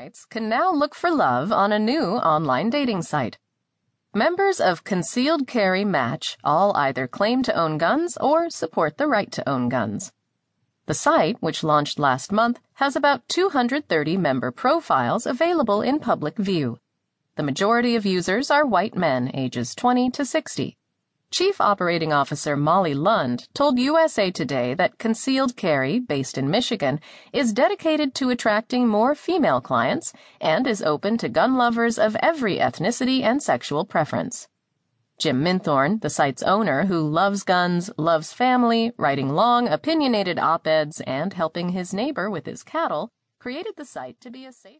sites can now look for love on a new online dating site. Members of Concealed Carry Match all either claim to own guns or support the right to own guns. The site, which launched last month, has about 230 member profiles available in public view. The majority of users are white men ages 20 to 60. Chief Operating Officer Molly Lund told USA Today that Concealed Carry, based in Michigan, is dedicated to attracting more female clients and is open to gun lovers of every ethnicity and sexual preference. Jim Minthorn, the site's owner who loves guns, loves family, writing long, opinionated op eds, and helping his neighbor with his cattle, created the site to be a safe